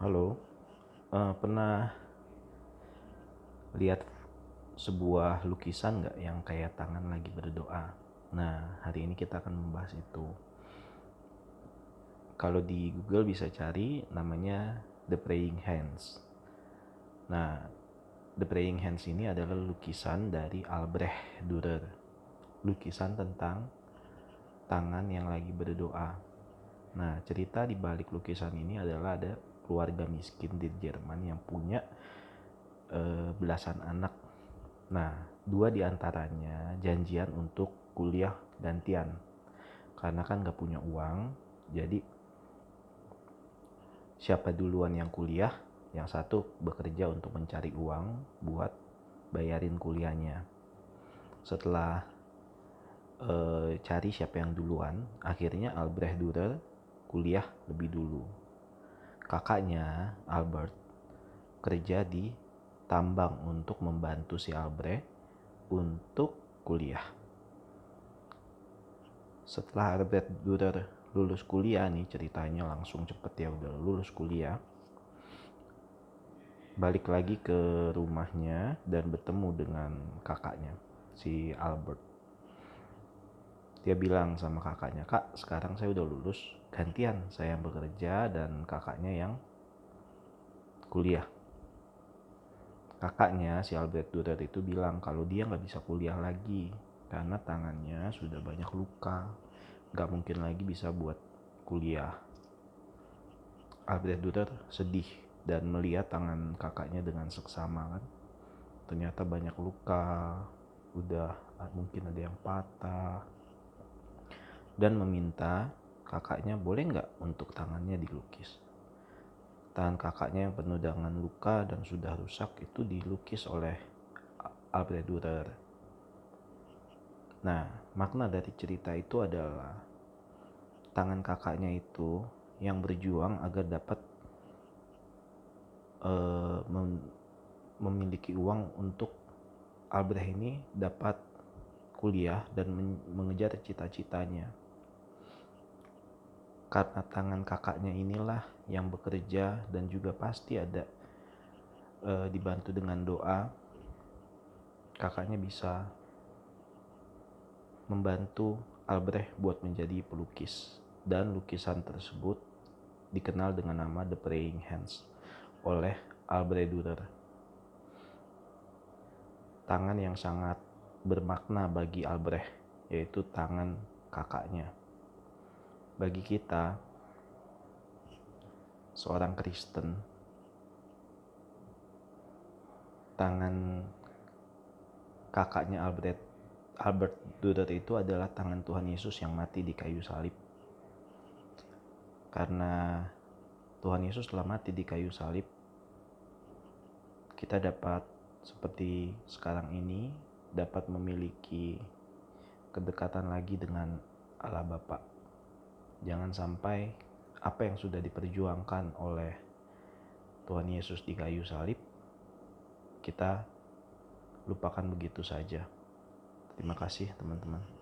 Halo, eh, pernah lihat sebuah lukisan nggak yang kayak tangan lagi berdoa? Nah, hari ini kita akan membahas itu. Kalau di Google bisa cari namanya The Praying Hands. Nah, The Praying Hands ini adalah lukisan dari Albrecht Dürer. Lukisan tentang tangan yang lagi berdoa. Nah, cerita di balik lukisan ini adalah ada keluarga miskin di Jerman yang punya e, belasan anak. Nah, dua di antaranya janjian untuk kuliah gantian. Karena kan gak punya uang, jadi siapa duluan yang kuliah, yang satu bekerja untuk mencari uang buat bayarin kuliahnya. Setelah e, cari siapa yang duluan, akhirnya Albrecht Dürer kuliah lebih dulu kakaknya Albert kerja di tambang untuk membantu si Albrecht untuk kuliah. Setelah Albert Dürer lulus kuliah nih ceritanya langsung cepet ya udah lulus kuliah. Balik lagi ke rumahnya dan bertemu dengan kakaknya si Albert. Dia bilang sama kakaknya, "Kak, sekarang saya udah lulus, gantian saya yang bekerja dan kakaknya yang kuliah. Kakaknya si Albert Dürer itu bilang kalau dia nggak bisa kuliah lagi karena tangannya sudah banyak luka nggak mungkin lagi bisa buat kuliah. Albert Dürer sedih dan melihat tangan kakaknya dengan seksama kan. Ternyata banyak luka udah mungkin ada yang patah dan meminta kakaknya boleh nggak untuk tangannya dilukis. Tangan kakaknya yang penuh dengan luka dan sudah rusak itu dilukis oleh Albert Dürer. Nah, makna dari cerita itu adalah tangan kakaknya itu yang berjuang agar dapat uh, mem memiliki uang untuk Albrecht ini dapat kuliah dan mengejar cita-citanya karena tangan kakaknya inilah yang bekerja dan juga pasti ada e, dibantu dengan doa kakaknya bisa membantu Albrecht buat menjadi pelukis. Dan lukisan tersebut dikenal dengan nama The Praying Hands oleh Albrecht Dürer. Tangan yang sangat bermakna bagi Albrecht yaitu tangan kakaknya bagi kita seorang Kristen tangan kakaknya Albert Albert Dürer itu adalah tangan Tuhan Yesus yang mati di kayu salib. Karena Tuhan Yesus telah mati di kayu salib kita dapat seperti sekarang ini dapat memiliki kedekatan lagi dengan Allah Bapa Jangan sampai apa yang sudah diperjuangkan oleh Tuhan Yesus di kayu salib kita lupakan begitu saja. Terima kasih, teman-teman.